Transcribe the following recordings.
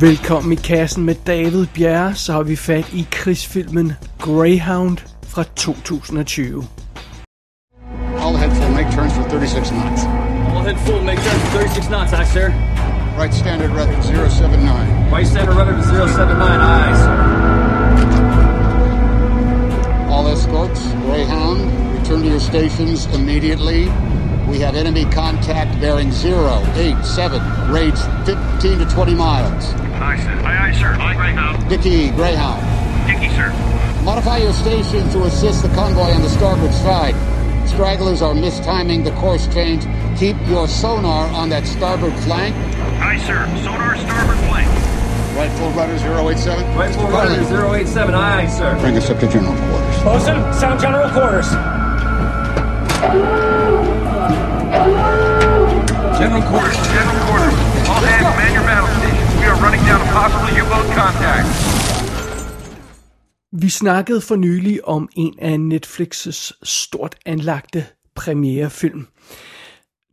Velkommen i kassen med David Bjerre, så har vi fat i krigsfilmen Greyhound fra 2020. All head full, make turns for 36 knots. All head full, make turn for 36 knots, aye, sir. Right standard record 079. Right center rudder to 079, aye, sir. All escorts, Greyhound, return to your stations immediately. We have enemy contact bearing 087, range 15 to 20 miles. Aye, sir. Aye, aye, sir. Aye, Greyhound. Dickey, Greyhound. Dicky, sir. Modify your station to assist the convoy on the starboard side. Stragglers are mistiming the course change. Keep your sonar on that starboard flank. Aye, sir. Sonar starboard flank. Right full rudder 087. Right full rudder to 087, aye, sir. Bring us up to general quarters. Bosun, sound general quarters. General quarters. General quarters. All hands, man running down a possible U-boat contact. Vi snakkede for nylig om en af Netflix's stort anlagte premierefilm.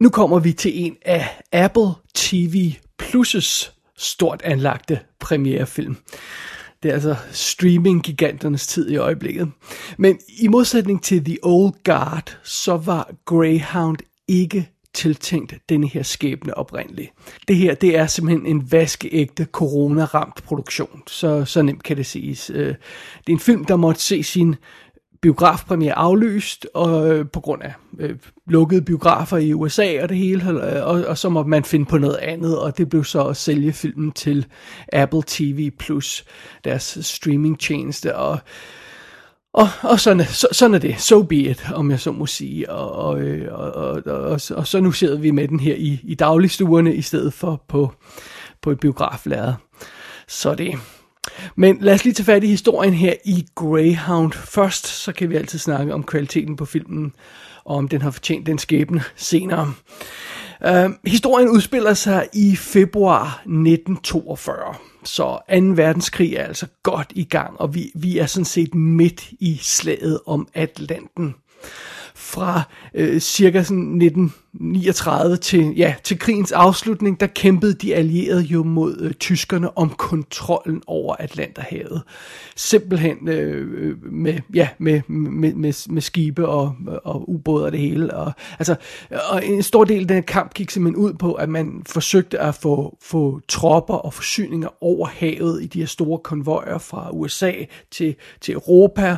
Nu kommer vi til en af Apple TV Plus' stort anlagte premierefilm. Det er altså streaming-giganternes tid i øjeblikket. Men i modsætning til The Old Guard, så var Greyhound ikke tiltænkt denne her skæbne oprindeligt. Det her, det er simpelthen en vaskeægte corona-ramt produktion. Så, så nemt kan det siges. Øh, det er en film, der måtte se sin biografpremiere aflyst og øh, på grund af øh, lukkede biografer i USA og det hele, øh, og, og så måtte man finde på noget andet, og det blev så at sælge filmen til Apple TV Plus, deres streamingtjeneste, og og, og sådan, så, sådan er det. So be it, om jeg så må sige. Og, og, og, og, og, og, så nu sidder vi med den her i, i dagligstuerne, i stedet for på, på et biograflærred. Så det. Men lad os lige tage fat i historien her i Greyhound først, så kan vi altid snakke om kvaliteten på filmen, og om den har fortjent den skæbne senere. Øh, historien udspiller sig i februar 1942, så 2. verdenskrig er altså godt i gang, og vi, vi er sådan set midt i slaget om Atlanten. Fra øh, cirka sådan 1939 til, ja, til krigens afslutning, der kæmpede de allierede jo mod øh, tyskerne om kontrollen over Atlanterhavet. Simpelthen øh, øh, med, ja, med, med, med, med skibe og, og ubåde og det hele. Og, altså, og en stor del af den her kamp gik simpelthen ud på, at man forsøgte at få, få tropper og forsyninger over havet i de her store konvojer fra USA til, til Europa.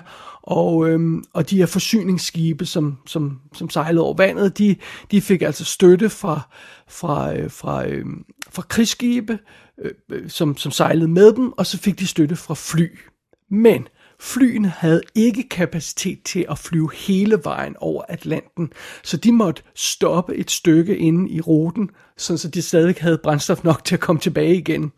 Og, øhm, og de her forsyningsskibe, som, som, som sejlede over vandet, de, de fik altså støtte fra, fra, øh, fra, øh, fra krigsskibe, øh, øh, som, som sejlede med dem, og så fik de støtte fra fly. Men flyene havde ikke kapacitet til at flyve hele vejen over Atlanten, så de måtte stoppe et stykke inde i ruten, så de stadig havde brændstof nok til at komme tilbage igen.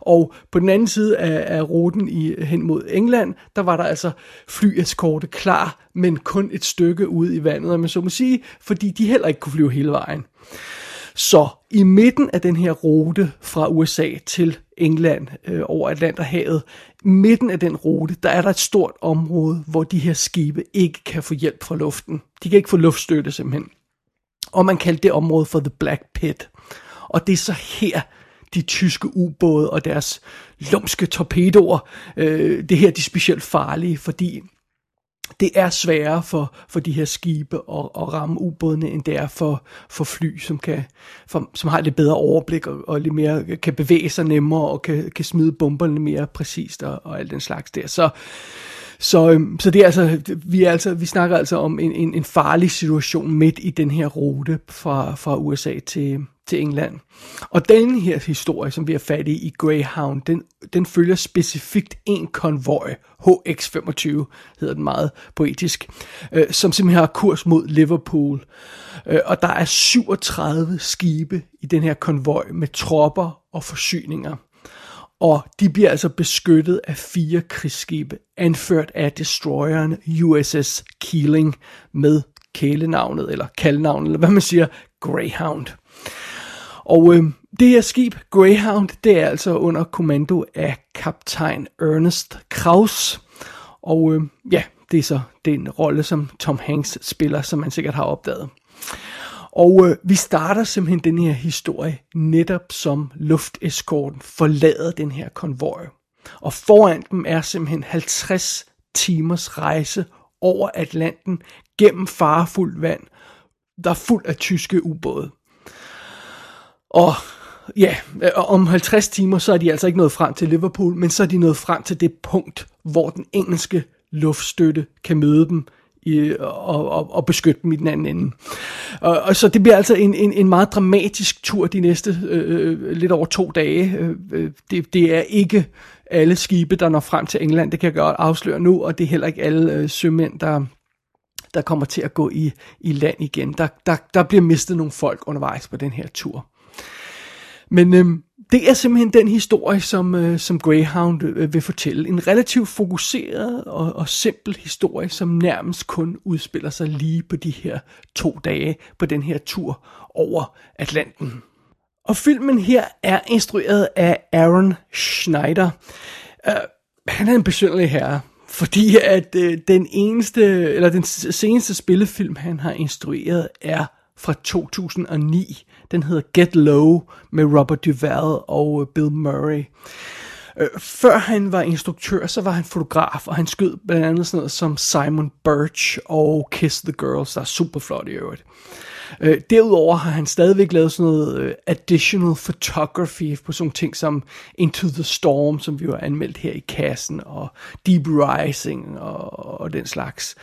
Og på den anden side af, af ruten i, hen mod England, der var der altså flyeskorte klar, men kun et stykke ude i vandet, om man så må sige, fordi de heller ikke kunne flyve hele vejen. Så i midten af den her rute fra USA til England øh, over Atlanterhavet, midten af den rute, der er der et stort område, hvor de her skibe ikke kan få hjælp fra luften. De kan ikke få luftstøtte simpelthen. Og man kaldte det område for The Black Pit. Og det er så her, de tyske ubåde og deres lumske torpedoer, øh, det her de er specielt farlige, fordi det er sværere for, for de her skibe at, at ramme ubådene, end det er for, for fly, som, kan, for, som har lidt bedre overblik og, og lidt mere, kan bevæge sig nemmere og kan, kan smide bomberne mere præcist og, og alt den slags der. Så, så, øhm, så det er altså, vi, er altså, vi snakker altså om en, en, en farlig situation midt i den her rute fra, fra USA til, til England. Og den her historie, som vi har fat i i Greyhound, den, den følger specifikt en konvoj, HX25 hedder den meget poetisk, øh, som simpelthen har kurs mod Liverpool. Øh, og der er 37 skibe i den her konvoj med tropper og forsyninger. Og de bliver altså beskyttet af fire krigsskibe, anført af destroyeren USS Keeling med kælenavnet, eller kaldnavnet, eller hvad man siger, Greyhound. Og øh, det her skib, Greyhound, det er altså under kommando af kaptajn Ernest Kraus. Og øh, ja, det er så den rolle, som Tom Hanks spiller, som man sikkert har opdaget. Og øh, vi starter simpelthen den her historie netop som lufteskorten forlader den her konvoj. Og foran dem er simpelthen 50 timers rejse over Atlanten gennem farefuldt vand, der er fuld af tyske ubåde. Og ja, om 50 timer, så er de altså ikke nået frem til Liverpool, men så er de nået frem til det punkt, hvor den engelske luftstøtte kan møde dem i, og, og, og beskytte dem i den anden ende. Og, og så det bliver altså en, en, en meget dramatisk tur de næste øh, lidt over to dage. Øh, øh det, det er ikke alle skibe, der når frem til England, det kan jeg godt afsløre nu, og det er heller ikke alle øh, sømænd, der, der kommer til at gå i, i land igen. Der, der, der bliver mistet nogle folk undervejs på den her tur. Men øhm, det er simpelthen den historie, som, øh, som Greyhound øh, vil fortælle. En relativt fokuseret og, og simpel historie, som nærmest kun udspiller sig lige på de her to dage på den her tur over Atlanten. Og filmen her er instrueret af Aaron Schneider. Uh, han er en besynderlig herre, fordi at øh, den eneste, eller den seneste spillefilm, han har instrueret, er fra 2009. Den hedder Get Low med Robert Duvall og øh, Bill Murray. Øh, før han var instruktør, så var han fotograf, og han skød blandt andet sådan noget som Simon Birch og Kiss the Girls, der er super flot i øvrigt. Øh, derudover har han stadigvæk lavet sådan noget øh, additional photography på sådan ting som Into the Storm, som vi har anmeldt her i kassen, og Deep Rising og, og den slags.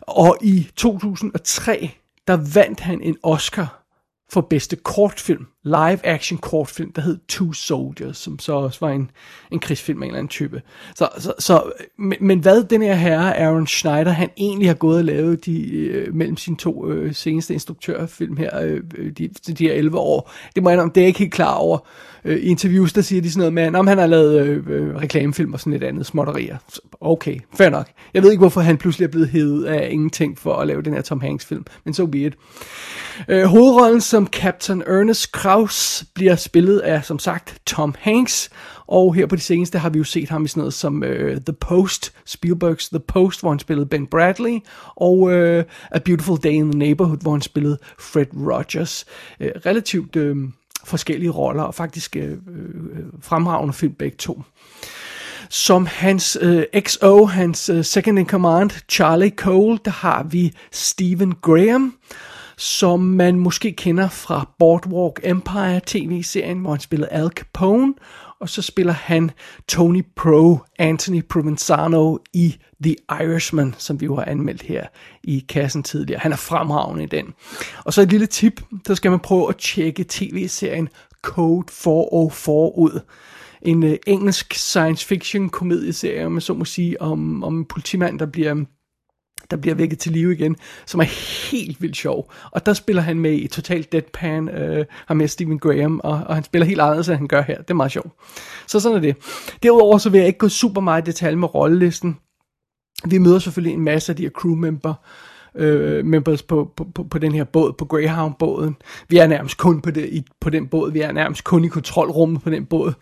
Og i 2003, der vandt han en Oscar for bedste kortfilm, live action kortfilm, der hed Two Soldiers, som så også var en, en krigsfilm af en eller anden type. Så, så, så men, men hvad den her herre, Aaron Schneider, han egentlig har gået og lavet de, øh, mellem sine to øh, seneste instruktørfilm her, øh, øh de, de her 11 år, det må jeg om, det er jeg ikke helt klar over. Øh, I interviews, der siger de sådan noget med, om han har lavet øh, øh, reklamefilm og sådan et andet småtterier. Okay, fair nok. Jeg ved ikke, hvorfor han pludselig er blevet hævet af ingenting for at lave den her Tom Hanks film, men så so be it. Øh, hovedrollen som Captain Ernest Kraus bliver spillet af, som sagt, Tom Hanks, og her på det seneste har vi jo set ham i sådan noget som uh, The Post, Spielbergs The Post, hvor han spillede Ben Bradley, og uh, A Beautiful Day in the Neighborhood, hvor han spillede Fred Rogers. Uh, relativt uh, forskellige roller, og faktisk uh, uh, fremragende film begge to. Som hans uh, XO, hans uh, second in command, Charlie Cole, der har vi Stephen Graham, som man måske kender fra Boardwalk Empire tv-serien, hvor han spillede Al Capone, og så spiller han Tony Pro, Anthony Provenzano i The Irishman, som vi jo har anmeldt her i kassen tidligere. Han er fremragende i den. Og så et lille tip, så skal man prøve at tjekke tv-serien Code 404 ud. En øh, engelsk science fiction komedieserie, man så må sige, om, om en politimand, der bliver der bliver vækket til live igen, som er helt vildt sjov. Og der spiller han med i Total Deadpan, øh, har med Stephen Graham, og, og han spiller helt anderledes, end han gør her. Det er meget sjovt. Så sådan er det. Derudover så vil jeg ikke gå super meget i detalje med rollelisten. Vi møder selvfølgelig en masse af de her crewmember, øh, members på, på, på, på den her båd, på Greyhound-båden. Vi er nærmest kun på, det, i, på den båd, vi er nærmest kun i kontrolrummet på den båd.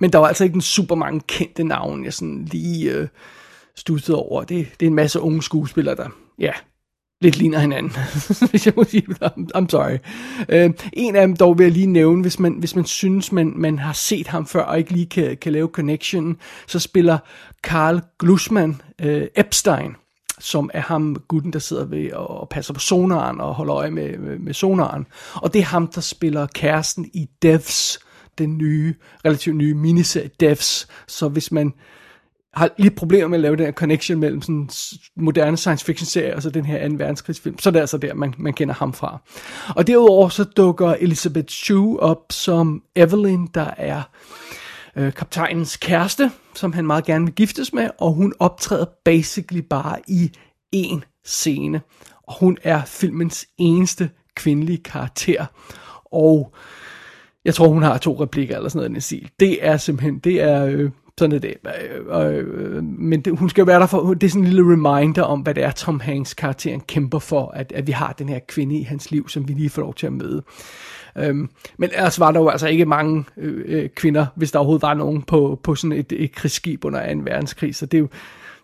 Men der var altså ikke en super mange kendte navne, jeg sådan lige... Øh, stusset over. Det, det er en masse unge skuespillere, der ja, lidt ligner hinanden, hvis jeg må sige I'm, I'm sorry. Uh, en af dem dog vil jeg lige nævne, hvis man, hvis man synes, man, man har set ham før, og ikke lige kan, kan lave connection, så spiller Carl Glusman uh, øh, Epstein, som er ham gutten, der sidder ved og passer på sonaren og holder øje med, med, med sonaren. Og det er ham, der spiller kæresten i Devs, den nye, relativt nye miniserie Devs. Så hvis man har lidt problemer med at lave den her connection mellem sådan moderne science fiction serie og så den her 2. verdenskrigsfilm. Så det er altså der, man, man kender ham fra. Og derudover så dukker Elizabeth Shue op som Evelyn, der er øh, kaptajnens kæreste, som han meget gerne vil giftes med, og hun optræder basically bare i én scene. Og hun er filmens eneste kvindelige karakter. Og jeg tror, hun har to replikker eller sådan noget i den stil. Det er simpelthen, det er øh, sådan er det. Øh, øh, øh, men det, hun skal være der for, det er sådan en lille reminder om, hvad det er, Tom Hanks karakteren kæmper for, at, at vi har den her kvinde i hans liv, som vi lige får lov til at møde. Øhm, men ellers var der jo altså ikke mange øh, øh kvinder, hvis der overhovedet var nogen på, på sådan et, et krigsskib under 2. verdenskrig, så det er jo,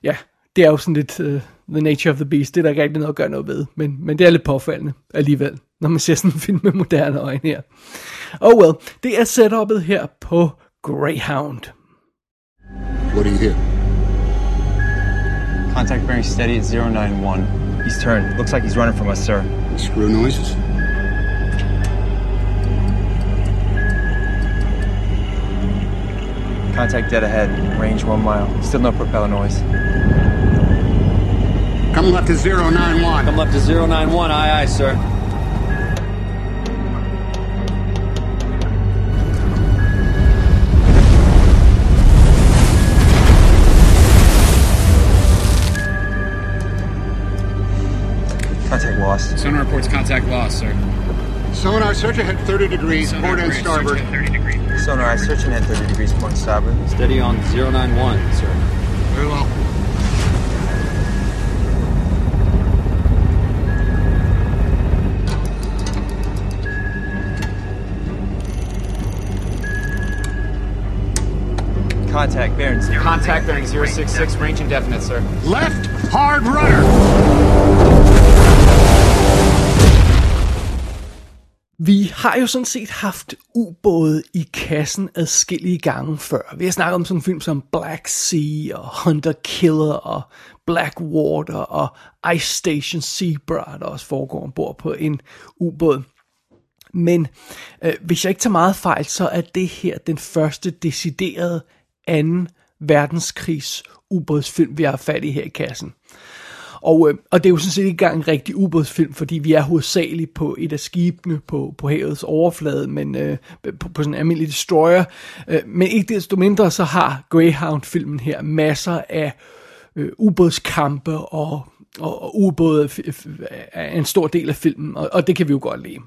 ja, det er jo sådan lidt, uh, The Nature of the Beast, det er der ikke rigtig noget at gøre noget ved, men, men det er lidt påfaldende alligevel, når man ser sådan en film med moderne øjne her. Oh well, det er setupet her på Greyhound. What do you hear? Contact bearing steady at 091. He's turned. Looks like he's running from us, sir. Screw noises? Contact dead ahead. Range one mile. Still no propeller noise. Come left to 091. Come left to 091. Aye, aye, sir. Contact lost. Sonar reports contact lost, sir. Sonar, search ahead 30 degrees, port and starboard. Sonar, I searching at 30 degrees point starboard. Steady on 091, sir. Very well. Contact bearing zero. Contact bearing 066, range indefinite, sir. Left, hard rudder. Vi har jo sådan set haft ubåde i kassen adskillige gange før. Vi har snakket om sådan en film som Black Sea og Hunter Killer og Blackwater og Ice Station Zebra, der også foregår ombord på en ubåd. Men øh, hvis jeg ikke tager meget fejl, så er det her den første deciderede anden verdenskrigs ubådsfilm, vi har fat i her i kassen. Og, øh, og det er jo sådan set ikke engang en rigtig ubådsfilm, fordi vi er hovedsageligt på et af skibene på, på havets overflade, men øh, på, på sådan en almindelig destroyer. Øh, men ikke desto mindre, så har Greyhound-filmen her masser af øh, ubådskampe og, og, og ubåde er en stor del af filmen, og, og det kan vi jo godt lide.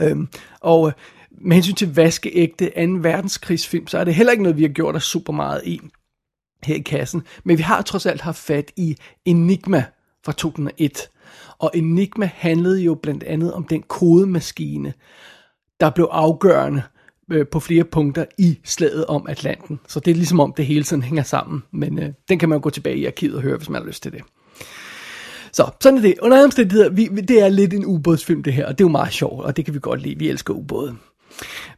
Øhm, og øh, med hensyn til vaskeægte 2. verdenskrigsfilm, så er det heller ikke noget, vi har gjort os super meget i her i kassen. Men vi har trods alt haft fat i Enigma fra 2001. Og Enigma handlede jo blandt andet om den kodemaskine, der blev afgørende øh, på flere punkter i slaget om Atlanten. Så det er ligesom om det hele sådan hænger sammen. Men øh, den kan man jo gå tilbage i arkivet og høre, hvis man har lyst til det. Så sådan er det. Under alle omstændigheder, vi, vi- det er lidt en ubådsfilm det her, og det er jo meget sjovt, og det kan vi godt lide. Vi elsker ubåde.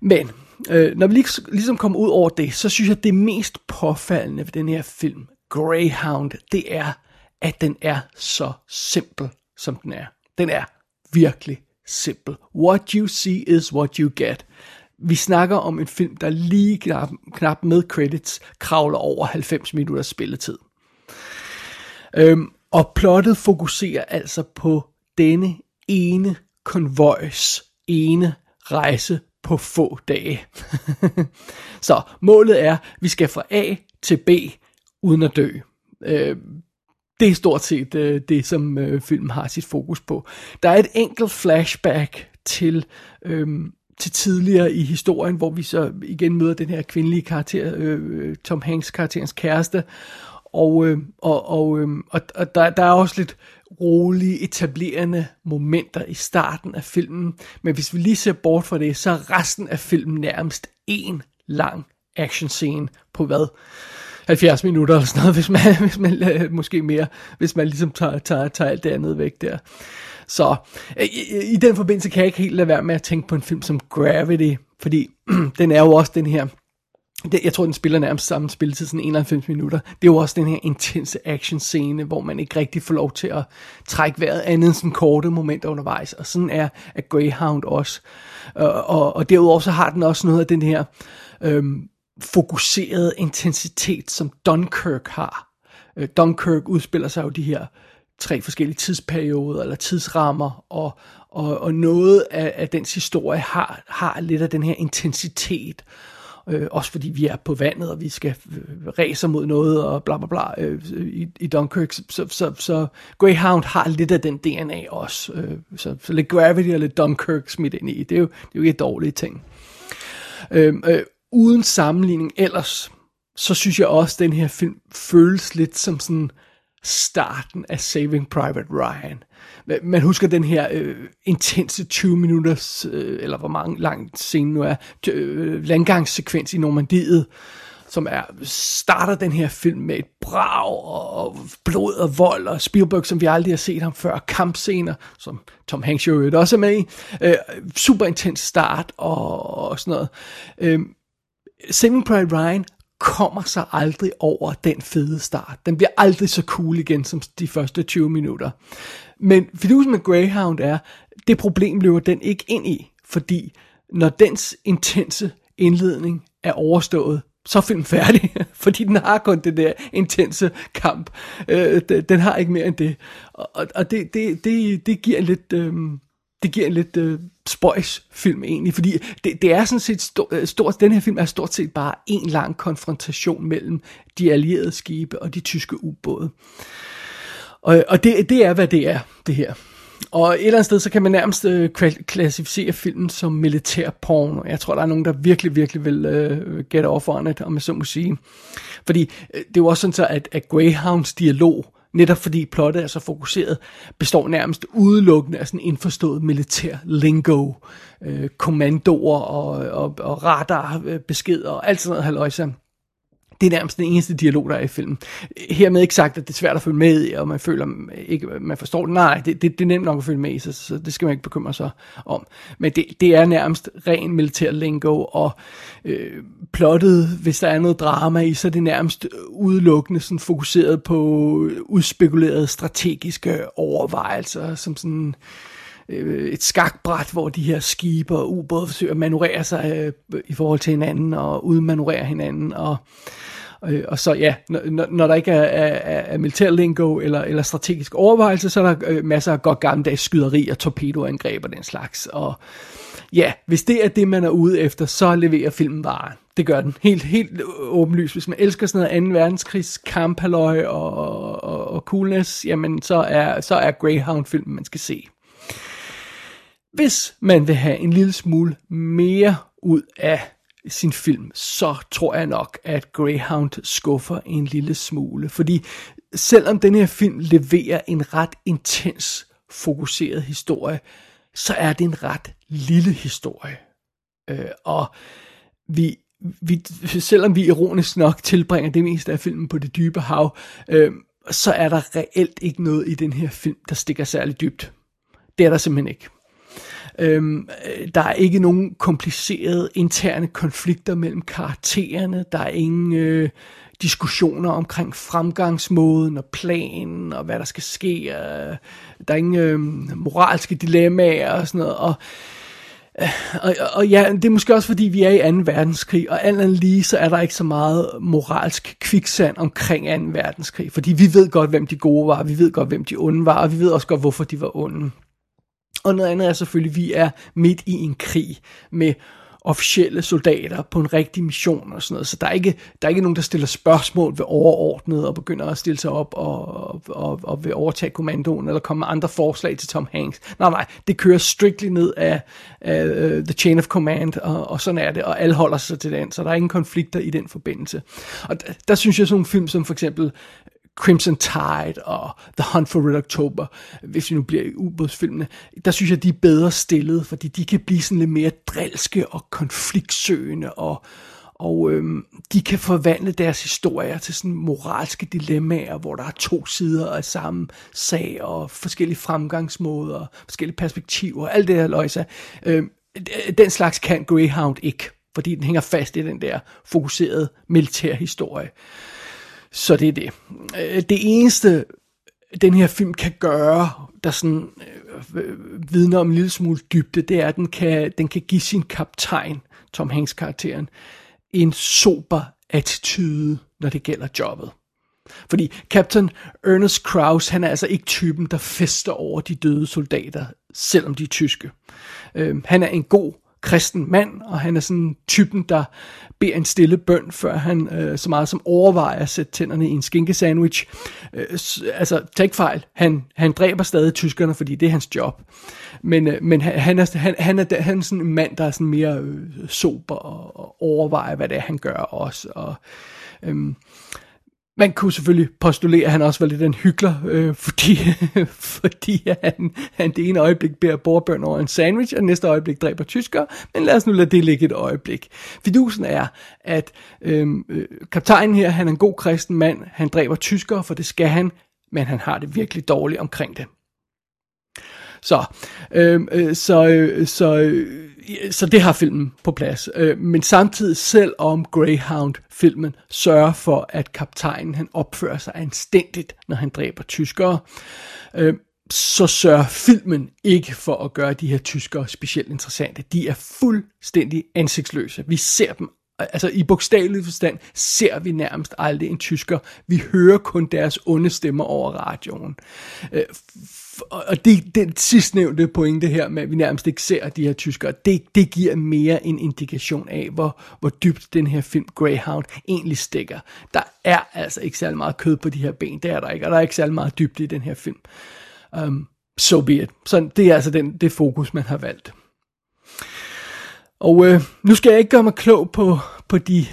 Men øh, når vi lig- ligesom kommer ud over det, så synes jeg, at det mest påfaldende ved den her film, Greyhound, det er, at den er så simpel, som den er. Den er virkelig simpel. What you see is what you get. Vi snakker om en film, der lige knap, knap med credits kravler over 90 minutters spilletid. Øhm, og plottet fokuserer altså på denne ene konvojs ene rejse på få dage. Så målet er, at vi skal fra A til B uden at dø. Øh, det er stort set øh, det, som øh, filmen har sit fokus på. Der er et enkelt flashback til, øh, til tidligere i historien, hvor vi så igen møder den her kvindelige karakter, øh, øh Tom Hanks karakterens kæreste, og, øh, og, og, øh, og, og der, der er også lidt rolige, etablerende momenter i starten af filmen, men hvis vi lige ser bort fra det, så er resten af filmen nærmest en lang actionscene på hvad? 70 minutter eller sådan noget, hvis man, hvis man øh, måske mere, hvis man ligesom tager, tager, tager alt det andet væk der. Så øh, i, i den forbindelse kan jeg ikke helt lade være med at tænke på en film som Gravity, fordi den er jo også den her det, jeg tror, den spiller nærmest samme spilletid, sådan 91 minutter. Det er jo også den her intense action scene, hvor man ikke rigtig får lov til at trække vejret andet end sådan korte momenter undervejs. Og sådan er, at Greyhound også. Og, og, og derudover så har den også noget af den her øhm, fokuserede intensitet, som Dunkirk har. Øh, Dunkirk udspiller sig jo de her tre forskellige tidsperioder eller tidsrammer, og, og, og noget af, af dens historie har, har lidt af den her intensitet. Øh, også fordi vi er på vandet, og vi skal øh, race mod noget, og bla bla bla øh, i, i Dunkirk. Så, så, så, så Greyhound har lidt af den DNA også. Øh, så, så lidt Gravity og lidt Dunkirk smidt ind i. Det er jo, det er jo ikke et dårligt ting. Øh, øh, uden sammenligning ellers, så synes jeg også, at den her film føles lidt som sådan starten af Saving Private Ryan. Man husker den her øh, intense 20 minutters, øh, eller hvor mange lang scene nu er, øh, landgangssekvens i Normandiet, som er starter den her film med et brag og blod og vold og Spielberg, som vi aldrig har set ham før, kampscener, som Tom Hanks jo også er med i, øh, super intens start og, og sådan noget. Øh, Saving Private Ryan kommer sig aldrig over den fede start. Den bliver aldrig så cool igen som de første 20 minutter. Men fidusen med Greyhound er, det problem løber den ikke ind i, fordi når dens intense indledning er overstået, så er filmen færdig, fordi den har kun det der intense kamp. Øh, den har ikke mere end det. Og, og det, det, det, det giver øhm, en lidt... Øh, det giver en lidt øh, spøjs film egentlig, fordi det, det er sådan set stort, øh, stort, den her film er stort set bare en lang konfrontation mellem de allierede skibe og de tyske ubåde. Og, og det, det er, hvad det er, det her. Og et eller andet sted, så kan man nærmest øh, klassificere filmen som militær porn. Jeg tror, der er nogen, der virkelig, virkelig vil øh, get off on it, om jeg så må sige. Fordi øh, det er jo også sådan så, at, at Greyhounds dialog, netop fordi plottet er så fokuseret, består nærmest udelukkende af sådan indforstået militær lingo, øh, kommandoer og, og, og radarbeskeder og alt sådan noget halvøjse. Det er nærmest den eneste dialog, der er i filmen. Hermed ikke sagt, at det er svært at følge med i, og man føler ikke, man forstår det. Nej, det, det, det er nemt nok at følge med i, så, så det skal man ikke bekymre sig om. Men det, det er nærmest ren militær lingo, og øh, plottet, hvis der er noget drama i, så er det nærmest udelukkende sådan fokuseret på udspekulerede strategiske overvejelser, som sådan øh, Øh, et skakbræt, hvor de her skibe og ubåde forsøger at manøvrere sig øh, i forhold til hinanden og udmanøvrere hinanden. Og, øh, og så ja, når, når der ikke er, er, er militær lingo eller, eller strategisk overvejelse, så er der øh, masser af godt gammeldags skyderi og torpedoangreb og den slags. Og ja, hvis det er det, man er ude efter, så leverer filmen varen. Det gør den. Helt, helt åbenlyst. Hvis man elsker sådan noget 2. verdenskrigs kamphalløj og, og, og coolness, jamen så er, så er Greyhound filmen, man skal se. Hvis man vil have en lille smule mere ud af sin film, så tror jeg nok, at Greyhound skuffer en lille smule. Fordi selvom den her film leverer en ret intens, fokuseret historie, så er det en ret lille historie. Øh, og vi, vi, selvom vi ironisk nok tilbringer det meste af filmen på det dybe hav, øh, så er der reelt ikke noget i den her film, der stikker særlig dybt. Det er der simpelthen ikke. Øhm, øh, der er ikke nogen komplicerede interne konflikter mellem karaktererne. Der er ingen øh, diskussioner omkring fremgangsmåden og planen og hvad der skal ske. Øh, der er ingen øh, moralske dilemmaer og sådan noget. Og, øh, og, og ja, det er måske også fordi, vi er i 2. verdenskrig, og alt andet lige, så er der ikke så meget moralsk kviksand omkring 2. verdenskrig, fordi vi ved godt, hvem de gode var, vi ved godt, hvem de onde var, og vi ved også godt, hvorfor de var onde. Og noget andet er selvfølgelig, at vi er midt i en krig med officielle soldater på en rigtig mission og sådan noget. Så der er ikke, der er ikke nogen, der stiller spørgsmål ved overordnet og begynder at stille sig op og, og, og, og vil overtage kommandoen eller komme med andre forslag til Tom Hanks. Nej, nej, det kører strictly ned af, af uh, The Chain of Command, og, og sådan er det, og alle holder sig til den, så der er ingen konflikter i den forbindelse. Og der, der synes jeg sådan nogle film som for eksempel Crimson Tide og The Hunt for Red October, hvis vi nu bliver i ubådsfilmene, der synes jeg, de er bedre stillet, fordi de kan blive sådan lidt mere drilske og konfliktsøgende, og, og øhm, de kan forvandle deres historier til sådan moralske dilemmaer, hvor der er to sider af samme sag, og forskellige fremgangsmåder, forskellige perspektiver, alt det her løjse. Øhm, den slags kan Greyhound ikke, fordi den hænger fast i den der fokuserede militærhistorie. historie. Så det er det. Øh, det eneste, den her film kan gøre, der sådan øh, vidner om en lille smule dybde, det er, at den kan, den kan give sin kaptajn, Tom Hanks karakteren, en sober attitude, når det gælder jobbet. Fordi Captain Ernest Krause, han er altså ikke typen, der fester over de døde soldater, selvom de er tyske. Øh, han er en god kristen mand, og han er sådan typen, der beder en stille bøn, før han øh, så meget som overvejer at sætte tænderne i en skinkesandwich. Øh, altså, tag ikke fejl, han, han dræber stadig tyskerne, fordi det er hans job. Men, øh, men han, han, er, han, han, er, han er sådan en mand, der er sådan mere øh, sober og, og overvejer, hvad det er, han gør også. Og, øh, man kunne selvfølgelig postulere, at han også var lidt en hyggelig, øh, fordi, fordi han, han det ene øjeblik beder borbørn over en sandwich, og næste øjeblik dræber tyskere, men lad os nu lade det ligge et øjeblik. Fidusen er, at øhm, øh, kaptajnen her, han er en god kristen mand, han dræber tyskere, for det skal han, men han har det virkelig dårligt omkring det. Så, øhm, øh, så, øh, så, øh, så det har filmen på plads. Øh, men samtidig, selv om Greyhound-filmen sørger for, at kaptajnen han opfører sig anstændigt, når han dræber tyskere, øh, så sørger filmen ikke for at gøre de her tyskere specielt interessante. De er fuldstændig ansigtsløse. Vi ser dem altså i bogstavelig forstand ser vi nærmest aldrig en tysker. Vi hører kun deres onde stemmer over radioen. Øh, og det, den sidstnævnte pointe her med, at vi nærmest ikke ser de her tyskere, det, det giver mere en indikation af, hvor, hvor dybt den her film Greyhound egentlig stikker. Der er altså ikke særlig meget kød på de her ben, det er der ikke, og der er ikke særlig meget dybt i den her film. Um, so be it. Så det er altså den, det fokus, man har valgt. Og øh, nu skal jeg ikke gøre mig klog på, på de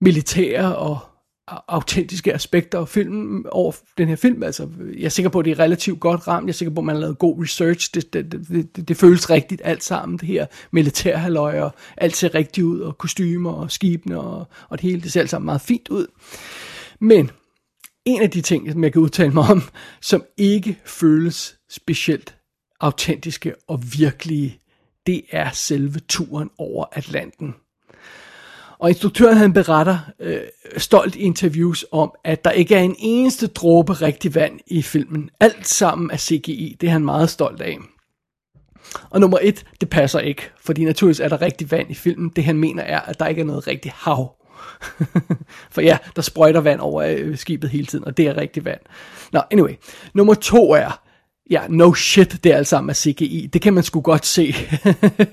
militære og autentiske aspekter af filmen over den her film. Altså, jeg er sikker på, at det er relativt godt ramt. Jeg er sikker på, at man har lavet god research. Det, det, det, det, det føles rigtigt alt sammen, det her militærhaløj, og alt ser rigtigt ud, og kostymer og skibene og, og det hele, det ser alt sammen meget fint ud. Men en af de ting, som jeg kan udtale mig om, som ikke føles specielt autentiske og virkelige, det er selve turen over Atlanten. Og instruktøren han beretter øh, stolt i interviews om, at der ikke er en eneste dråbe rigtig vand i filmen. Alt sammen er CGI. Det er han meget stolt af. Og nummer et, det passer ikke, fordi naturligvis er der rigtig vand i filmen. Det han mener er, at der ikke er noget rigtig hav. For ja, der sprøjter vand over øh, skibet hele tiden, og det er rigtig vand. Nå, anyway. Nummer to er, ja, no shit, det er alt sammen af CGI. Det kan man sgu godt se.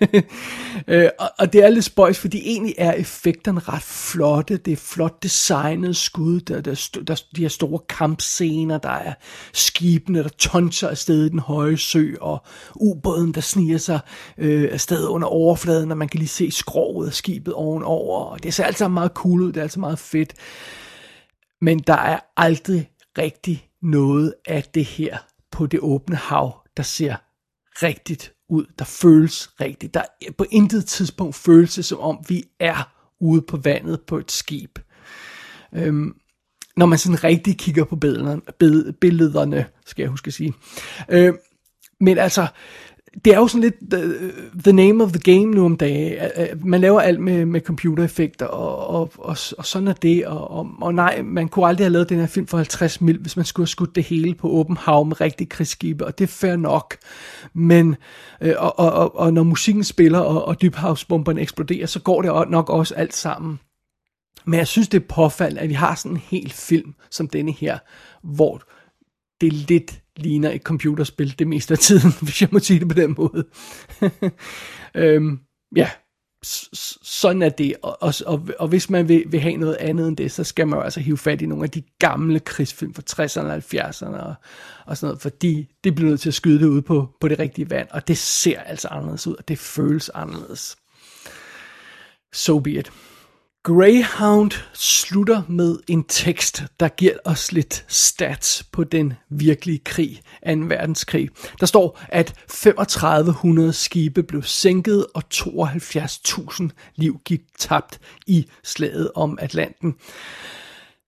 øh, og, og det er lidt spøjs, fordi egentlig er effekterne ret flotte. Det er flot designet skud. Der, der, der, de her store kampscener, der er skibene, der tonser afsted i den høje sø, og ubåden, der sniger sig øh, afsted under overfladen, og man kan lige se skroget af skibet ovenover. Og det ser alt sammen meget cool ud, det er altså meget fedt. Men der er aldrig rigtig noget af det her på det åbne hav, der ser rigtigt ud, der føles rigtigt. Der på intet tidspunkt føles det, som om vi er ude på vandet på et skib. Øhm, når man sådan rigtig kigger på billederne, billederne skal jeg huske at sige. Øhm, men altså, det er jo sådan lidt the, the name of the game nu om dagen. Man laver alt med, med computereffekter, og, og, og, og sådan er det. Og, og, og nej, man kunne aldrig have lavet den her film for 50 mil, hvis man skulle have skudt det hele på åben hav med rigtig krigsskibe, og det er fair nok. Men, øh, og, og, og, og når musikken spiller, og, og dybhavsbomberne eksploderer, så går det nok også alt sammen. Men jeg synes, det er påfaldende, at vi har sådan en hel film som denne her, hvor det er lidt ligner et computerspil det meste af tiden, hvis jeg må sige det på den måde. øhm, ja, sådan er det. Og, og, og, og hvis man vil, vil have noget andet end det, så skal man jo altså hive fat i nogle af de gamle krigsfilm fra 60'erne og 70'erne og, og sådan noget, fordi det bliver nødt til at skyde det ud på, på det rigtige vand, og det ser altså anderledes ud, og det føles anderledes. So be it. Greyhound slutter med en tekst, der giver os lidt stats på den virkelige krig, 2. verdenskrig. Der står, at 3500 skibe blev sænket, og 72.000 liv gik tabt i slaget om Atlanten.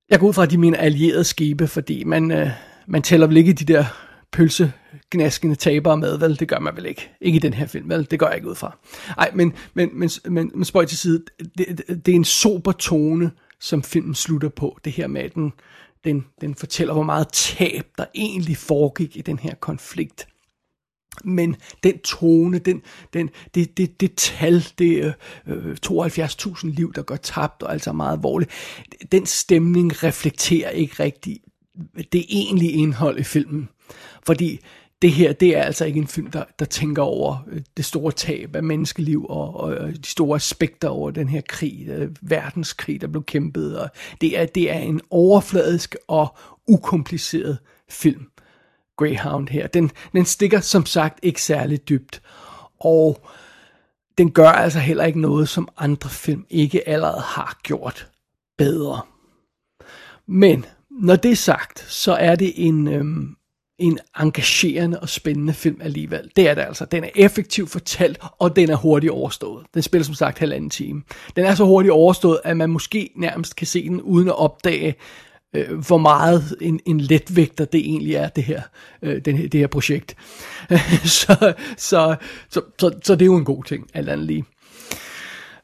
Jeg går ud fra, at de mener allierede skibe, fordi man, øh, man tæller vel ikke de der pølsegnaskende tabere med, vel? Det gør man vel ikke. Ikke i den her film, vel? Det går jeg ikke ud fra. Ej, men, men, men, men, men spøj til side, det, det, det er en sober tone, som filmen slutter på. Det her med, at den, den, den fortæller, hvor meget tab, der egentlig foregik i den her konflikt. Men den tone, den, den, det, det, det tal, det øh, øh 72.000 liv, der går tabt, og altså meget alvorligt, den stemning reflekterer ikke rigtigt det egentlige indhold i filmen. Fordi det her, det er altså ikke en film, der, der tænker over øh, det store tab af menneskeliv og, og de store aspekter over den her krig, øh, verdenskrig, der blev kæmpet. Og det, er, det er en overfladisk og ukompliceret film, Greyhound her. Den, den stikker som sagt ikke særlig dybt, og den gør altså heller ikke noget, som andre film ikke allerede har gjort bedre. Men når det er sagt, så er det en, øhm, en engagerende og spændende film alligevel. Det er det altså. Den er effektivt fortalt, og den er hurtigt overstået. Den spiller som sagt halvanden time. Den er så hurtigt overstået, at man måske nærmest kan se den uden at opdage, øh, hvor meget en, en letvægter det egentlig er, det her, øh, den, det her projekt. så, så, så, så, så det er jo en god ting, alt andet lige.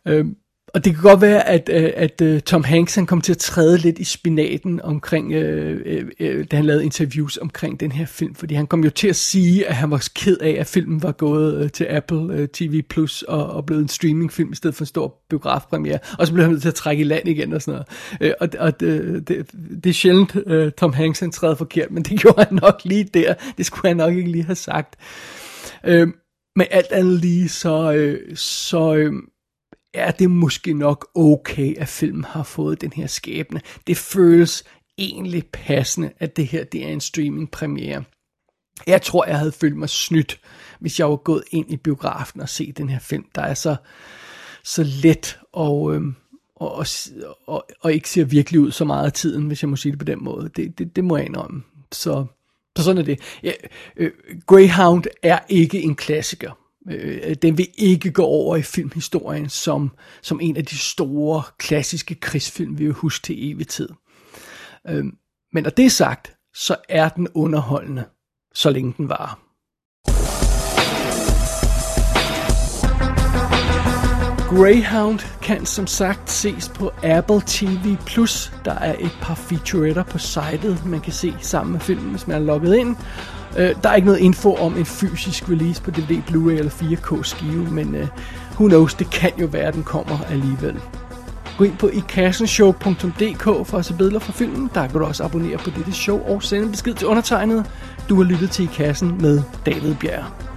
Øh, og det kan godt være, at, øh, at, at Tom Hanks han kom til at træde lidt i spinaten omkring, øh, øh, øh, da han lavede interviews omkring den her film, fordi han kom jo til at sige, at han var ked af, at filmen var gået øh, til Apple øh, TV Plus og, og blevet en streamingfilm i stedet for en stor biografpremiere, og så blev han nødt til at trække i land igen og sådan noget. Øh, og og det, det, det er sjældent, øh, Tom Hanks han træder forkert, men det gjorde han nok lige der. Det skulle han nok ikke lige have sagt. Øh, men alt andet lige, så, øh, så øh, er det måske nok okay, at filmen har fået den her skæbne. Det føles egentlig passende, at det her det er en streaming premiere. Jeg tror, jeg havde følt mig snydt, hvis jeg var gået ind i biografen og set den her film, der er så, så let og, øhm, og, og, og, og ikke ser virkelig ud så meget af tiden, hvis jeg må sige det på den måde. Det, det, det må jeg indrømme. Så, så sådan er det. Ja, øh, Greyhound er ikke en klassiker. Øh, den vil ikke gå over i filmhistorien som, som en af de store klassiske krigsfilm, vi vil huske til evig tid. Øh, men når det er sagt, så er den underholdende, så længe den var. Greyhound kan som sagt ses på Apple TV+. Der er et par featuretter på sitet, man kan se sammen med filmen, hvis man er logget ind. Øh, der er ikke noget info om en fysisk release på DVD, Blu-ray eller 4K skive, men øh, who knows, det kan jo være, at den kommer alligevel. Gå ind på ikassenshow.dk for at se billeder fra filmen. Der kan du også abonnere på dette show og sende besked til undertegnet. Du har lyttet til I Kassen med David Bjerg.